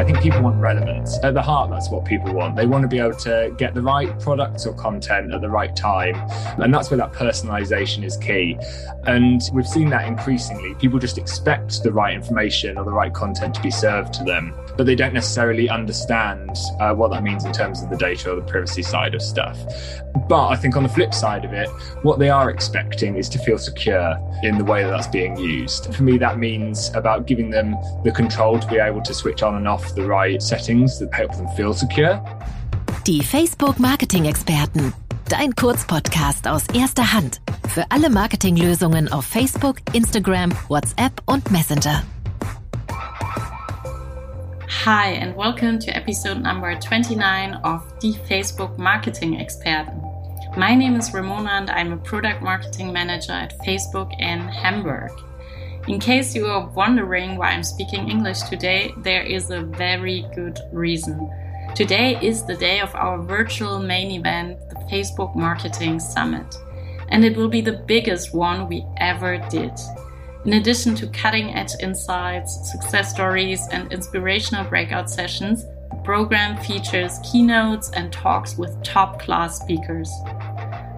I think people want relevance. At the heart, that's what people want. They want to be able to get the right products or content at the right time. And that's where that personalization is key. And we've seen that increasingly. People just expect the right information or the right content to be served to them, but they don't necessarily understand uh, what that means in terms of the data or the privacy side of stuff. But I think on the flip side of it, what they are expecting is to feel secure in the way that that's being used. For me, that means about giving them the control to be able to switch on and off the right settings that help them feel secure. Die Facebook Marketing Experten. Dein Kurzpodcast aus erster Hand. Für alle Marketinglösungen auf Facebook, Instagram, WhatsApp und Messenger. Hi, and welcome to episode number 29 of Die Facebook Marketing Experten. My name is Ramona, and I'm a product marketing manager at Facebook in Hamburg. In case you are wondering why I'm speaking English today, there is a very good reason. Today is the day of our virtual main event, the Facebook Marketing Summit, and it will be the biggest one we ever did. In addition to cutting edge insights, success stories, and inspirational breakout sessions, the program features keynotes and talks with top class speakers.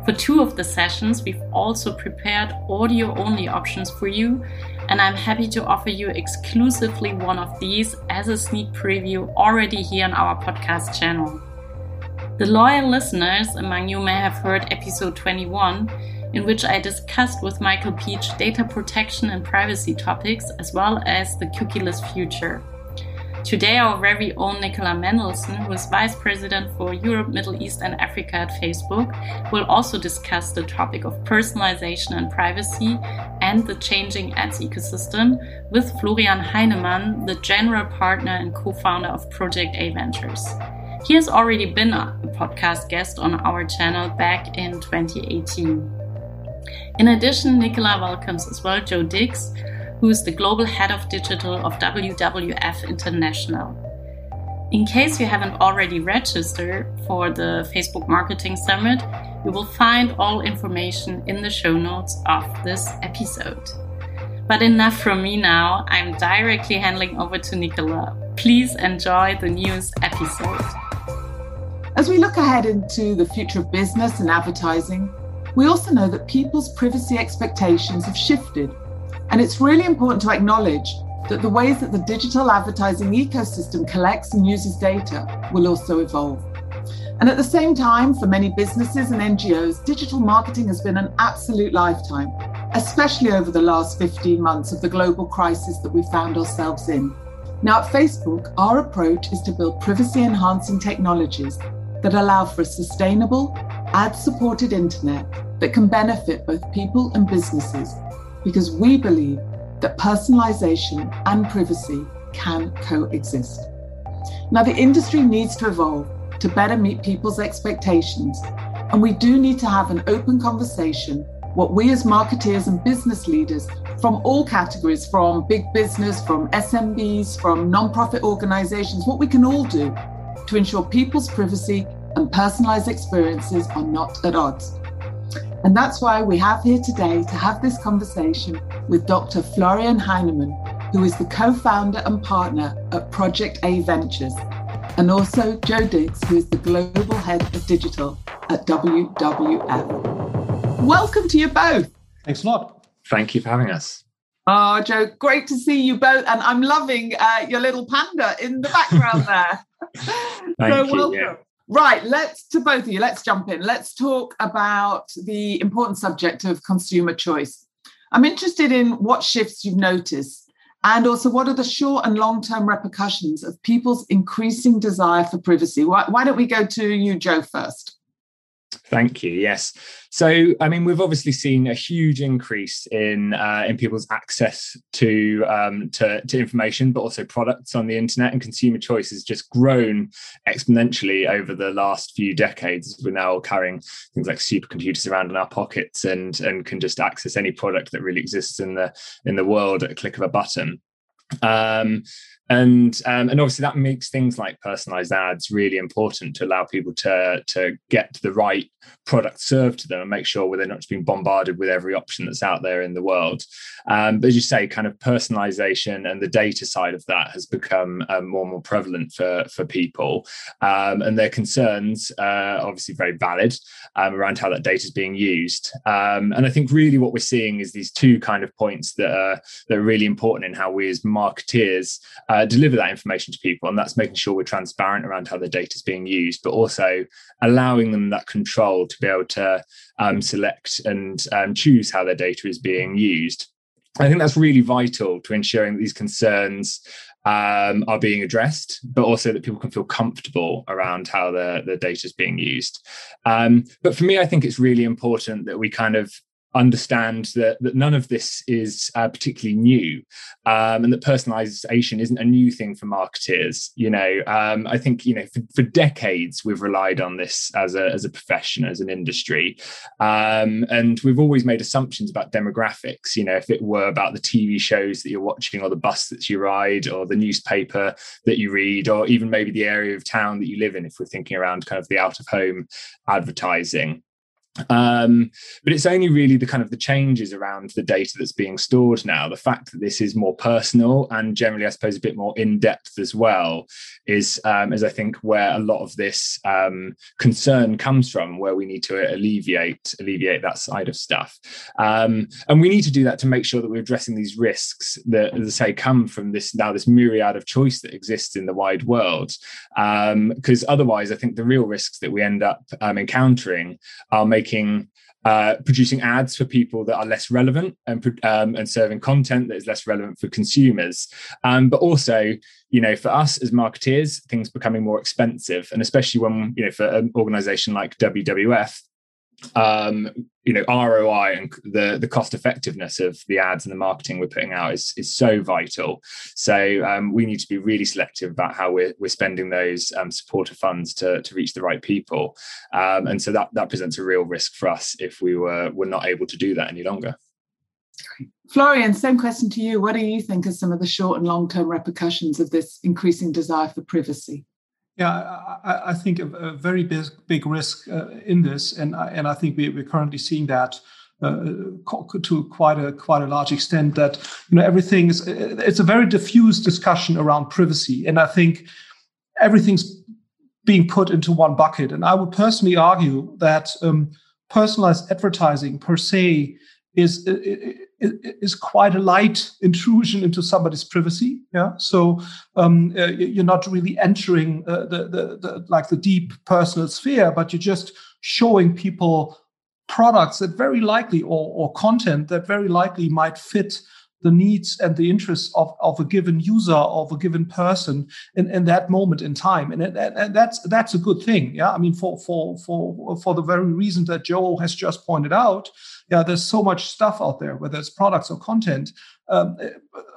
For two of the sessions, we've also prepared audio only options for you, and I'm happy to offer you exclusively one of these as a sneak preview already here on our podcast channel. The loyal listeners among you may have heard episode 21, in which I discussed with Michael Peach data protection and privacy topics, as well as the cookieless future. Today, our very own Nicola Mendelsohn, who is Vice President for Europe, Middle East, and Africa at Facebook, will also discuss the topic of personalization and privacy and the changing ads ecosystem with Florian Heinemann, the general partner and co founder of Project A Ventures. He has already been a podcast guest on our channel back in 2018. In addition, Nicola welcomes as well Joe Diggs who is the global head of digital of WWF International. In case you haven't already registered for the Facebook Marketing Summit, you will find all information in the show notes of this episode. But enough from me now, I'm directly handing over to Nicola. Please enjoy the news episode. As we look ahead into the future of business and advertising, we also know that people's privacy expectations have shifted and it's really important to acknowledge that the ways that the digital advertising ecosystem collects and uses data will also evolve. And at the same time, for many businesses and NGOs, digital marketing has been an absolute lifetime, especially over the last 15 months of the global crisis that we found ourselves in. Now, at Facebook, our approach is to build privacy enhancing technologies that allow for a sustainable, ad supported internet that can benefit both people and businesses because we believe that personalization and privacy can coexist. Now, the industry needs to evolve to better meet people's expectations, and we do need to have an open conversation what we as marketeers and business leaders from all categories, from big business, from SMBs, from nonprofit organizations, what we can all do to ensure people's privacy and personalized experiences are not at odds. And that's why we have here today to have this conversation with Dr. Florian Heinemann, who is the co founder and partner at Project A Ventures, and also Joe Diggs, who is the global head of digital at WWF. Welcome to you both. Thanks a lot. Thank you for having us. Oh, Joe, great to see you both. And I'm loving uh, your little panda in the background there. Thank so, you, welcome. Yeah. Right, let's to both of you, let's jump in. Let's talk about the important subject of consumer choice. I'm interested in what shifts you've noticed and also what are the short and long term repercussions of people's increasing desire for privacy. Why, why don't we go to you, Joe, first? Thank you. Yes. So, I mean, we've obviously seen a huge increase in uh, in people's access to, um, to to information, but also products on the internet, and consumer choice has just grown exponentially over the last few decades. We're now carrying things like supercomputers around in our pockets, and and can just access any product that really exists in the in the world at a click of a button. Um, and um, and obviously that makes things like personalized ads really important to allow people to to get the right product served to them and make sure they're not just being bombarded with every option that's out there in the world. Um, but as you say, kind of personalization and the data side of that has become um, more and more prevalent for for people, um, and their concerns are obviously very valid um, around how that data is being used. And I think really what we're seeing is these two kind of points that are that are really important in how we as marketeers uh, deliver that information to people, and that's making sure we're transparent around how the data is being used, but also allowing them that control to be able to um, select and um, choose how their data is being used. I think that's really vital to ensuring that these concerns um, are being addressed, but also that people can feel comfortable around how the, the data is being used. Um, but for me, I think it's really important that we kind of understand that, that none of this is uh, particularly new um, and that personalization isn't a new thing for marketers you know? Um, i think you know for, for, decades we've relied on this as a, as a profession as an industry um, and we've always made assumptions about demographics you know? If it were about the tv shows that you're watching or the bus that you ride or the newspaper that you read or even maybe the area of town that you live in if we're thinking around kind of the out of home advertising um, but it's only really the kind of the changes around the data that's being stored now. The fact that this is more personal and generally i suppose a bit more in depth as well is um, is i think where a lot of this um, concern comes from where we need to alleviate alleviate that side of stuff. Um, and we need to do that to make sure that we're addressing these risks that as i say come from this now this myriad of choice that exists in the wide world. Because um, otherwise i think the real risks that we end up um, encountering are making making uh, producing ads for people that are less relevant and um, and serving content that is less relevant for consumers. Um, but also, you know, for us as marketeers, things becoming more expensive, and especially when you know, for an organization like WWF, um, you know ROI and the the cost effectiveness of the ads and the marketing we're putting out is is so vital. So um, we need to be really selective about how we're we're spending those um, supporter funds to to reach the right people, um, and so that that presents a real risk for us if we were were not able to do that any longer. Florian, same question to you. What do you think are some of the short and long term repercussions of this increasing desire for privacy? Yeah, I, I think a, a, very big, big risk uh, in this, and and I think we, we're currently seeing that uh, to quite a quite a large extent. That you know everything is it's a very diffuse discussion around privacy, and I think everything's being put into one bucket. And I would personally argue that um, personalized advertising per se is is quite a light intrusion into somebody's privacy. Yeah, so um, uh, you're not really entering uh, the, the, the like the deep personal sphere, but you're just showing people products that very likely or, or content that very likely might fit the needs and the interests of, of a given user of a given person in, in that moment in time. And, and, and that's that's a good thing yeah? I mean for for for for the very reason that joe has just pointed out yeah there's so much stuff out there whether it's products or content. Um,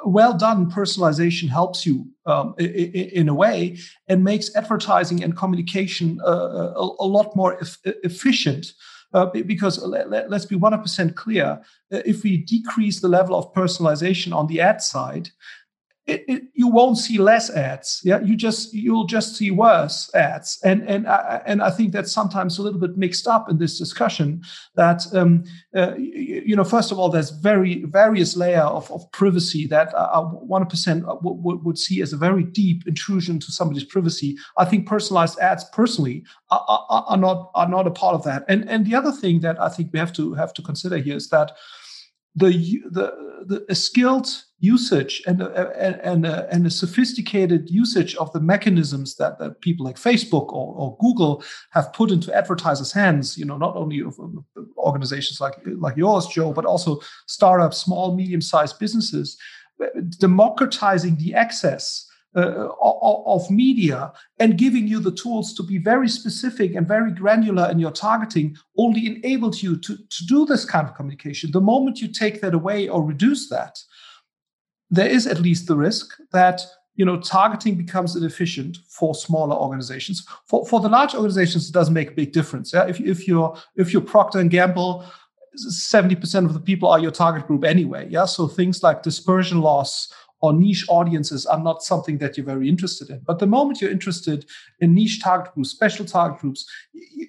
well done personalization helps you um, in, a way and makes advertising and communication uh, a, a, lot more e- efficient uh, because let, us be 100% clear uh, if we decrease the level of personalization on the ad side it, it, you won't see less ads. Yeah, you just you'll just see worse ads, and and I, and I think that's sometimes a little bit mixed up in this discussion. That um, uh, you, you, know, first of all, there's very various layer of, of privacy that one percent would, see as a very deep intrusion to somebody's privacy. I think personalized ads, personally, are, are, are not are not a part of that. And and the other thing that I think we have to have to consider here is that the the, the a skilled usage and uh, and and a, and a, sophisticated usage of the mechanisms that, that people like Facebook or, or Google have put into advertisers' hands. You know, not only of organizations like like yours, Joe, but also startups, small, medium-sized businesses, uh, democratizing the access uh, of media and giving you the tools to be very specific and very granular in your targeting only enables you to, to do this kind of communication. The moment you take that away or reduce that, there is at least the risk that you know targeting becomes inefficient for smaller organizations. For, for the large organizations, it doesn't make a big difference. Yeah? If, if you're if you're Procter and Gamble, 70% of the people are your target group anyway. Yeah. So things like dispersion loss or niche audiences are not something that you're very interested in. But the moment you're interested in niche target groups, special target groups,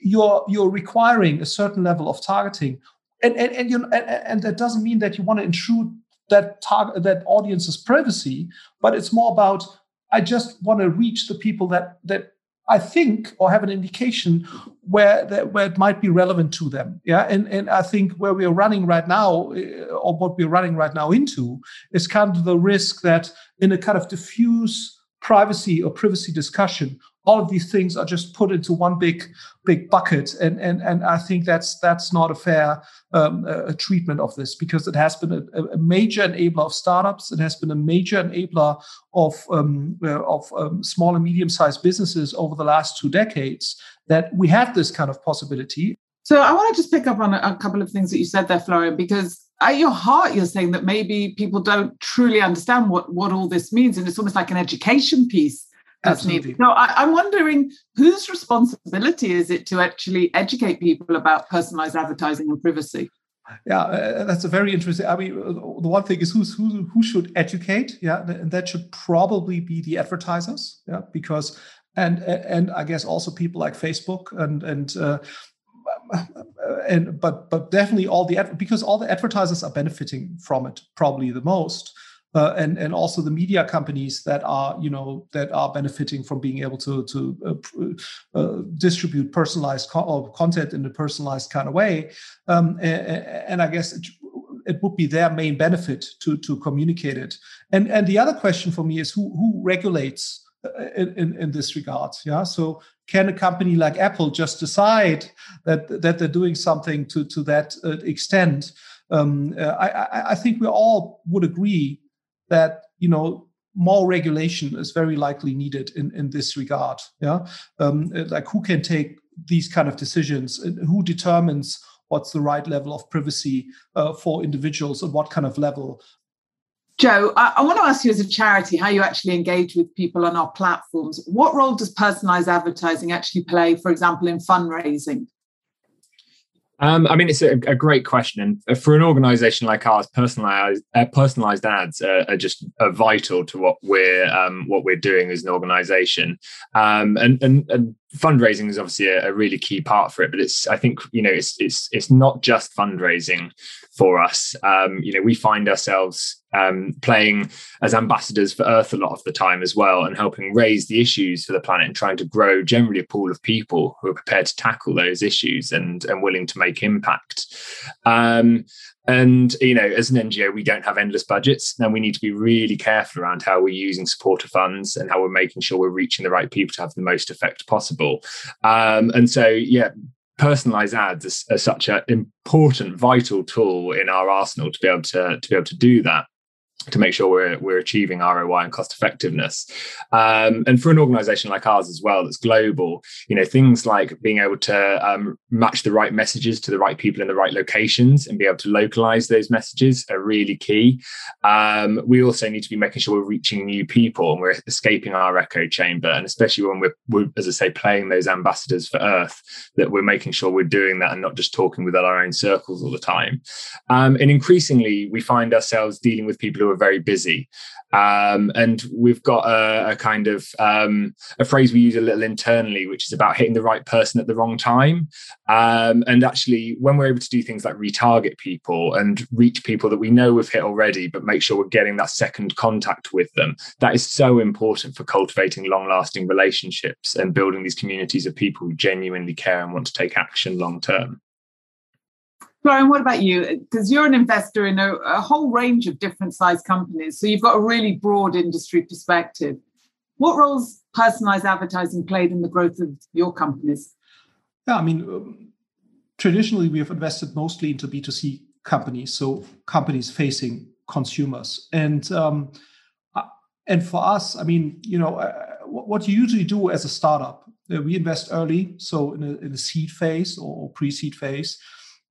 you're you're requiring a certain level of targeting, and and and, you and, and that doesn't mean that you want to intrude that target that audience's privacy, but it's more about I just want to reach the people that that I think or have an indication where that, where it might be relevant to them. Yeah, and and I think where we are running right now, eh, or what we're running right now into, is kind of the risk that in a kind of diffuse privacy or privacy discussion, all of these things are just put into one big big bucket. And and and i think that's that's not a fair um, treatment of this because it has been a, a, major enabler of startups. It has been a major enabler of um, uh, of um, small and medium sized businesses over the last two decades that we have this kind of possibility. So i want to just pick up on a, a couple of things that you said there florian because at your heart you're saying that maybe people don't truly understand what what all this means. And it's almost like an education piece Absolutely. So I, am wondering whose responsibility is it to actually educate people about personalized advertising and privacy? Yeah, uh, that's a very interesting. I mean, uh, the one thing is who's who who should educate? Yeah, and that should probably be the advertisers. Yeah, because and and I guess also people like Facebook and and. Uh, and but but definitely all the because all the advertisers are benefiting from it probably the most uh, and and also the media companies that are you know that are benefiting from being able to to uh, uh, distribute personalized co- content in a personalized kind of way um, and, and, I guess it, it, would be their main benefit to to communicate it. And and the other question for me is who who regulates uh, in, in, in this regard yeah? So can a company like apple just decide that that they're doing something to to that uh, extent? Um, uh, I, I, think we all would agree that you know more regulation is very likely needed in, in this regard. Yeah, um, like who can take these kind of decisions? Who determines what's the right level of privacy uh, for individuals and what kind of level? Joe, I, I, want to ask you as a charity how you actually engage with people on our platforms. What role does personalized advertising actually play, for example, in fundraising? Um, I mean, it's a, a, great question, and for an organisation like ours, personalized uh, personalized ads are, are just are vital to what we're um, what we're doing as an organisation. Um, and, and, and fundraising is obviously a, a, really key part for it, but it's I think you know it's it's it's not just fundraising for us. Um, you know, we find ourselves um, playing as ambassadors for Earth a lot of the time as well, and helping raise the issues for the planet and trying to grow generally a pool of people who are prepared to tackle those issues and and willing to make impact. Um, and you know, as an NGO, we don't have endless budgets, and we need to be really careful around how we're using supporter funds and how we're making sure we're reaching the right people to have the most effect possible. Um, and so, yeah, personalized ads are, are such an important, vital tool in our arsenal to be able to to be able to do that to make sure we're we're achieving ROI and cost effectiveness. Um, and for an organization like ours as well, that's global, you know, things like being able to um, match the right messages to the right people in the right locations and be able to localize those messages are really key. Um, we also need to be making sure we're reaching new people and we're escaping our echo chamber, and especially when we're, we're as I say, playing those ambassadors for Earth, that we're making sure we're doing that and not just talking within our own circles all the time. Um, and increasingly, we find ourselves dealing with people who are very busy. Um, and we've got a, a kind of um, a phrase we use a little internally, which is about hitting the right person at the wrong time. Um, and actually, when we're able to do things like retarget people and reach people that we know we've hit already, but make sure we're getting that second contact with them, that is so important for cultivating long lasting relationships and building these communities of people who genuinely care and want to take action long term. Florian, what about you? Because you're an investor in a, a whole range of different size companies, so you've got a really broad industry perspective. What roles personalized advertising played in the growth of your companies? Yeah, I mean, um, traditionally we have invested mostly into B2C companies, so companies facing consumers. And um, uh, and for us, I mean, you know, uh, what you usually do as a startup, uh, we invest early, so in a, in a seed phase or pre-seed phase.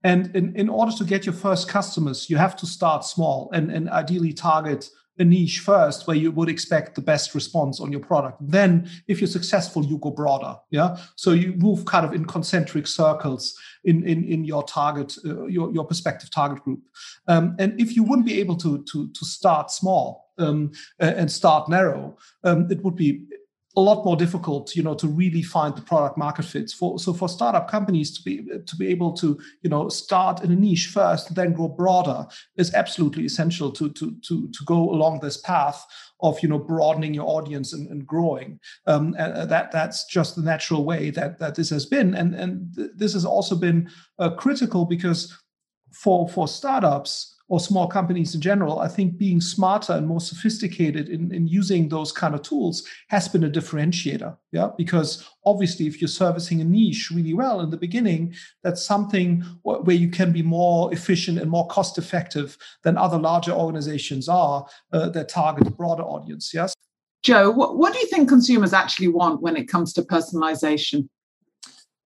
And in, in order to get your first customers, you have to start small and, and ideally target a niche first where you would expect the best response on your product. Then, if you're successful, you go broader. Yeah. So you move kind of in concentric circles in in, in your target, uh, your your prospective target group. Um, and if you wouldn't be able to to to start small, um, and start narrow, um, it would be a lot more difficult, you know, to really find the product market fits. For so for startup companies to be to be able to, you know, start in a niche first, then grow broader is absolutely essential to to to to go along this path of you know broadening your audience and, and growing. Um, and that that's just the natural way that that this has been, and and th- this has also been uh, critical because for for startups or small companies in general, I think being smarter and more sophisticated in, in using those kind of tools has been a differentiator. Yeah, because obviously, if you're servicing a niche really well in the beginning, that's something where you can be more efficient and more cost effective than other larger organizations are uh, that target a broader audience. Yes. Joe, what, what do you think consumers actually want when it comes to personalization?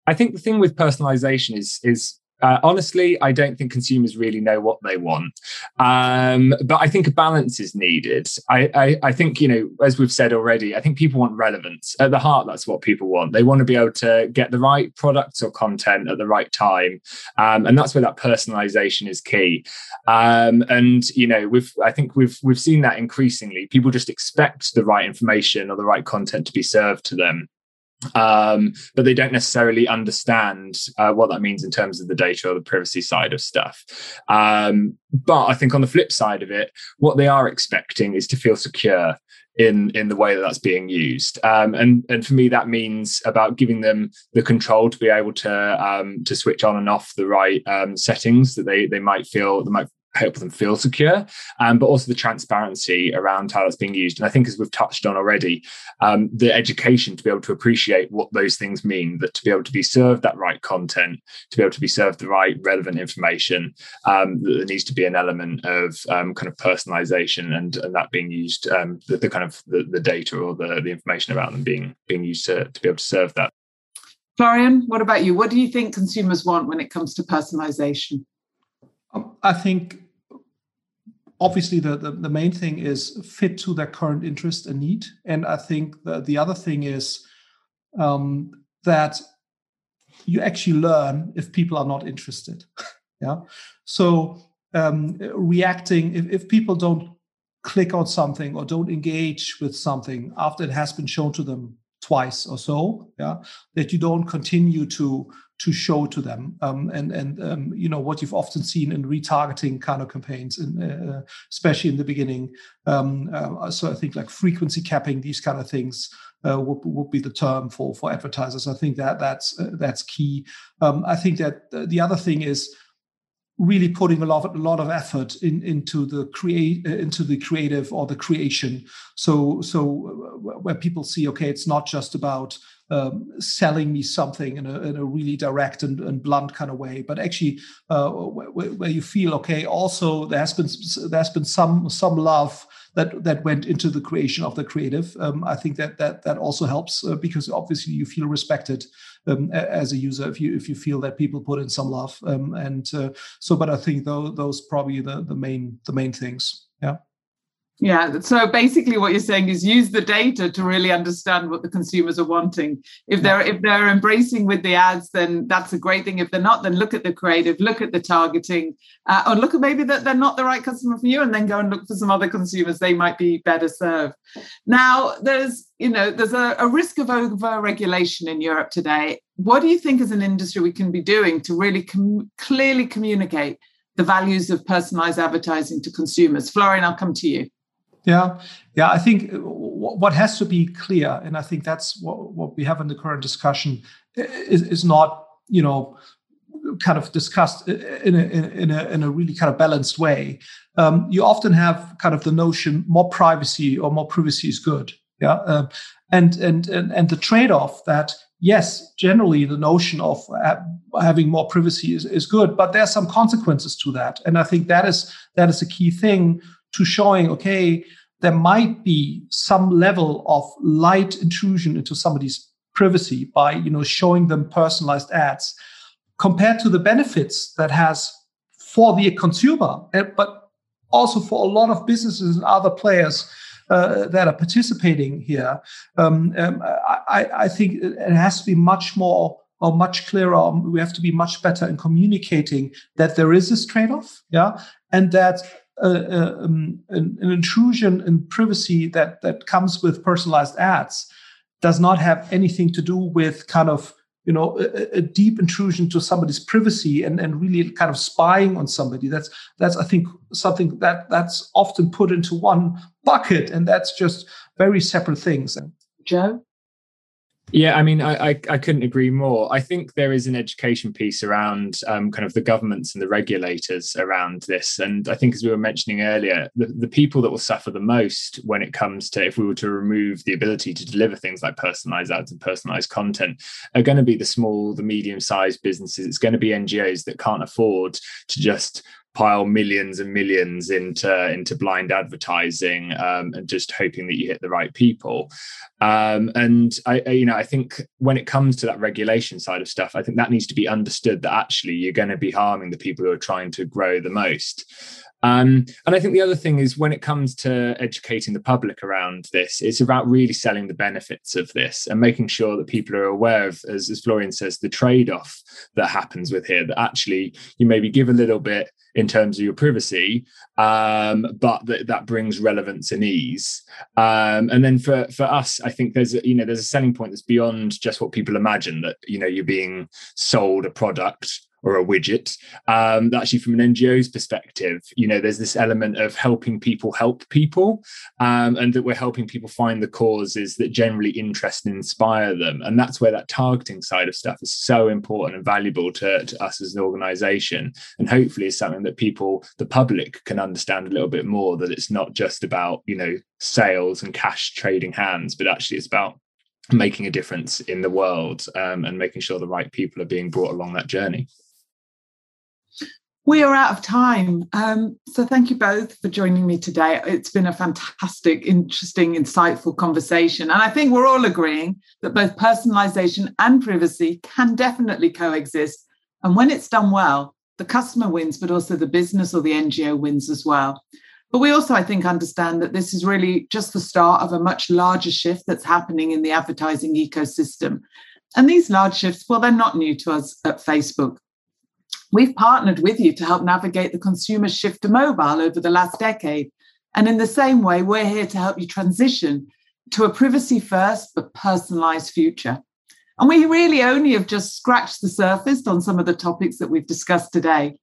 I think the thing with personalization is is uh, honestly, I don't think consumers really know what they want. Um, but I think a balance is needed. I, I, I, think, you know, as we've said already, I think people want relevance. At the heart, that's what people want. They want to be able to get the right products or content at the right time. Um, and that's where that personalization is key. Um, and, you know, we've, I think we've, we've seen that increasingly. People just expect the right information or the right content to be served to them um, but they don't necessarily understand uh, what that means in terms of the data or the privacy side of stuff. Um, but I think on the flip side of it, what they are expecting is to feel secure in in the way that that's being used. Um, and and for me, that means about giving them the control to be able to um, to switch on and off the right um, settings that they they might feel they might help them feel secure, um, but also the transparency around how that's being used. And I think, as we've touched on already, um, the education to be able to appreciate what those things mean, that to be able to be served that right content, to be able to be served the right relevant information, um, that there needs to be an element of um, kind of personalization and, and that being used, um, the, the, kind of the, the data or the, the information about them being being used to, to be able to serve that. Florian, what about you? What do you think consumers want when it comes to personalization? Um, I think obviously the, the, the, main thing is fit to their current interest and need. And i think the, the other thing is um, that you actually learn if people are not interested. Yeah? So um, reacting if, if people don't click on something or don't engage with something after it has been shown to them twice or so yeah that you don't continue to to show to them. Um, and and um, you know what you've often seen in retargeting kind of campaigns and uh, especially in the beginning um, uh, so i think like frequency capping these kind of things uh, would, would be the term for for advertisers. I think that that's uh, that's key. Um, i think that the other thing is really putting a lot, a lot of effort in, into the create uh, into the creative or the creation so so uh, where people see okay it's not just about um, selling me something in a, in a really direct and, and, blunt kind of way, but actually uh, where, where, you feel okay. Also, there has been there's been some some love that that went into the creation of the creative. Um, I think that that that also helps uh, because obviously you feel respected um, as a user if you if you feel that people put in some love. Um, and uh, so, but I think those those probably the the main the main things. Yeah. Yeah. So basically, what you're saying is use the data to really understand what the consumers are wanting. If they're if they're embracing with the ads, then that's a great thing. If they're not, then look at the creative, look at the targeting, uh, or look at maybe that they're not the right customer for you, and then go and look for some other consumers they might be better served. Now, there's you know there's a, a risk of over regulation in Europe today. What do you think as an industry we can be doing to really com- clearly communicate the values of personalized advertising to consumers? Florian, I'll come to you. Yeah, yeah. I think what has to be clear, and I think that's what, what we have in the current discussion, is, is not you know kind of discussed in a, in a, in a really kind of balanced way. Um, you often have kind of the notion more privacy or more privacy is good. Yeah, um, and, and and and the trade off that yes, generally the notion of having more privacy is, is good, but there are some consequences to that, and I think that is that is a key thing to showing, okay, there might be some level of light intrusion into somebody's privacy by you know showing them personalized ads compared to the benefits that has for the consumer eh, but also for a lot of businesses and other players uh, that are participating here. Um, um, I, I, think it has to be much more or much clearer. We have to be much better in communicating that there is this trade-off yeah and that um, an, an, intrusion in privacy that that comes with personalized ads does not have anything to do with kind of you know a, a, deep intrusion to somebody's privacy and, and really kind of spying on somebody. That's that's i think something that that's often put into one bucket and that's just very separate things. Joe yeah, I mean, I, I, I couldn't agree more. I think there is an education piece around um, kind of the governments and the regulators around this, and I think as we were mentioning earlier, the, the people that will suffer the most when it comes to if we were to remove the ability to deliver things like personalized ads and personalized content are going to be the small, the medium-sized businesses. It's going to be NGOs that can't afford to just pile millions and millions into into blind advertising um, and just hoping that you hit the right people. Um, and I, I, you know i think when it comes to that regulation side of stuff i think that needs to be understood that actually you're going to be harming the people who are trying to grow the most um, and I think the other thing is when it comes to educating the public around this, it's about really selling the benefits of this and making sure that people are aware of, as, as Florian says, the trade off that happens with here, that actually you maybe give a little bit in terms of your privacy, um, but that, that brings relevance and ease. Um, and then for for us, I think there's a, you know there's a selling point that's beyond just what people imagine that you know you're being sold a product or a widget. Um, actually, from an NGO's perspective, you know, there's this element of helping people help people, um, and that we're helping people find the causes that generally interest and inspire them. And that's where that targeting side of stuff is so important and valuable to, to us as an organization. And hopefully, is something that people, the public, can understand a little bit more that it's not just about, you know, sales and cash trading hands, but actually it's about making a difference in the world um, and making sure the right people are being brought along that journey. We are out of time. Um, so thank you both for joining me today. It's been a fantastic, interesting, insightful conversation. And I think we're all agreeing that both personalization and privacy can definitely coexist. And when it's done well, the customer wins, but also the business or the NGO wins as well. But we also, I think, understand that this is really just the start of a much larger shift that's happening in the advertising ecosystem. And these large shifts, well, they're not new to us at Facebook. We've partnered with you to help navigate the consumer shift to mobile over the last decade. And in the same way, we're here to help you transition to a privacy first but personalized future. And we really only have just scratched the surface on some of the topics that we've discussed today.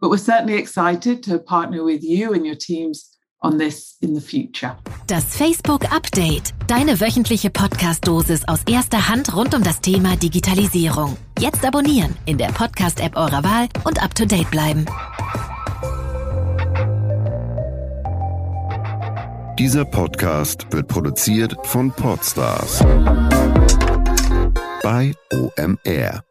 But we're certainly excited to partner with you and your teams on this in the future. Das Facebook Update, deine wöchentliche Podcast-Dosis aus erster Hand rund um das Thema Digitalisierung. Jetzt abonnieren in der Podcast-App eurer Wahl und up to date bleiben. Dieser Podcast wird produziert von Podstars bei OMR.